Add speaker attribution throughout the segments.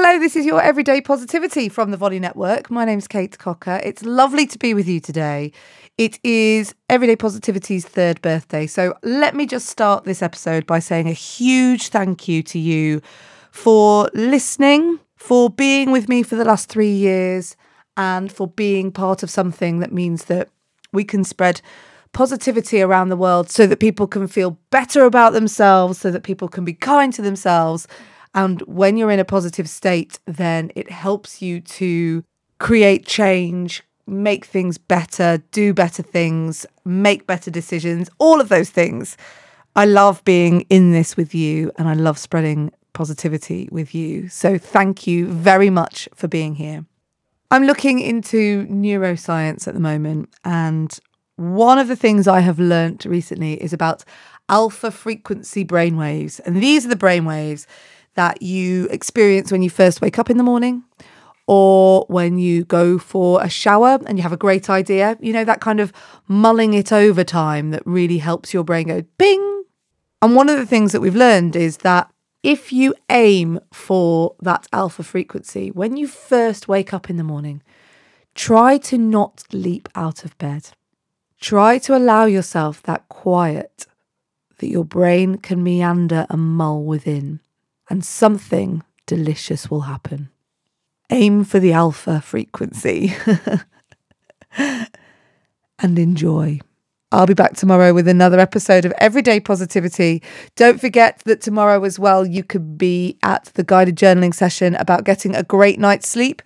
Speaker 1: Hello, this is your Everyday Positivity from the Volley Network. My name's Kate Cocker. It's lovely to be with you today. It is Everyday Positivity's third birthday. So let me just start this episode by saying a huge thank you to you for listening, for being with me for the last three years, and for being part of something that means that we can spread positivity around the world so that people can feel better about themselves, so that people can be kind to themselves and when you're in a positive state, then it helps you to create change, make things better, do better things, make better decisions, all of those things. I love being in this with you and I love spreading positivity with you. So thank you very much for being here. I'm looking into neuroscience at the moment and one of the things I have learnt recently is about alpha frequency brainwaves. And these are the brainwaves that you experience when you first wake up in the morning or when you go for a shower and you have a great idea, you know, that kind of mulling it over time that really helps your brain go bing. And one of the things that we've learned is that if you aim for that alpha frequency, when you first wake up in the morning, try to not leap out of bed. Try to allow yourself that quiet that your brain can meander and mull within and something delicious will happen. Aim for the alpha frequency and enjoy. I'll be back tomorrow with another episode of Everyday Positivity. Don't forget that tomorrow as well, you could be at the guided journaling session about getting a great night's sleep.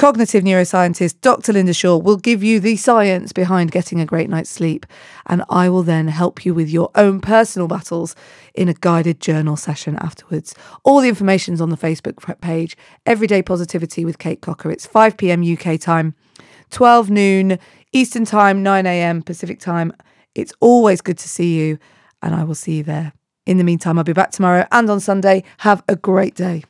Speaker 1: Cognitive neuroscientist Dr. Linda Shaw will give you the science behind getting a great night's sleep, and I will then help you with your own personal battles in a guided journal session afterwards. All the information's on the Facebook page, Everyday Positivity with Kate Cocker. It's 5 pm UK time, 12 noon Eastern time, 9 am Pacific time. It's always good to see you, and I will see you there. In the meantime, I'll be back tomorrow and on Sunday. Have a great day.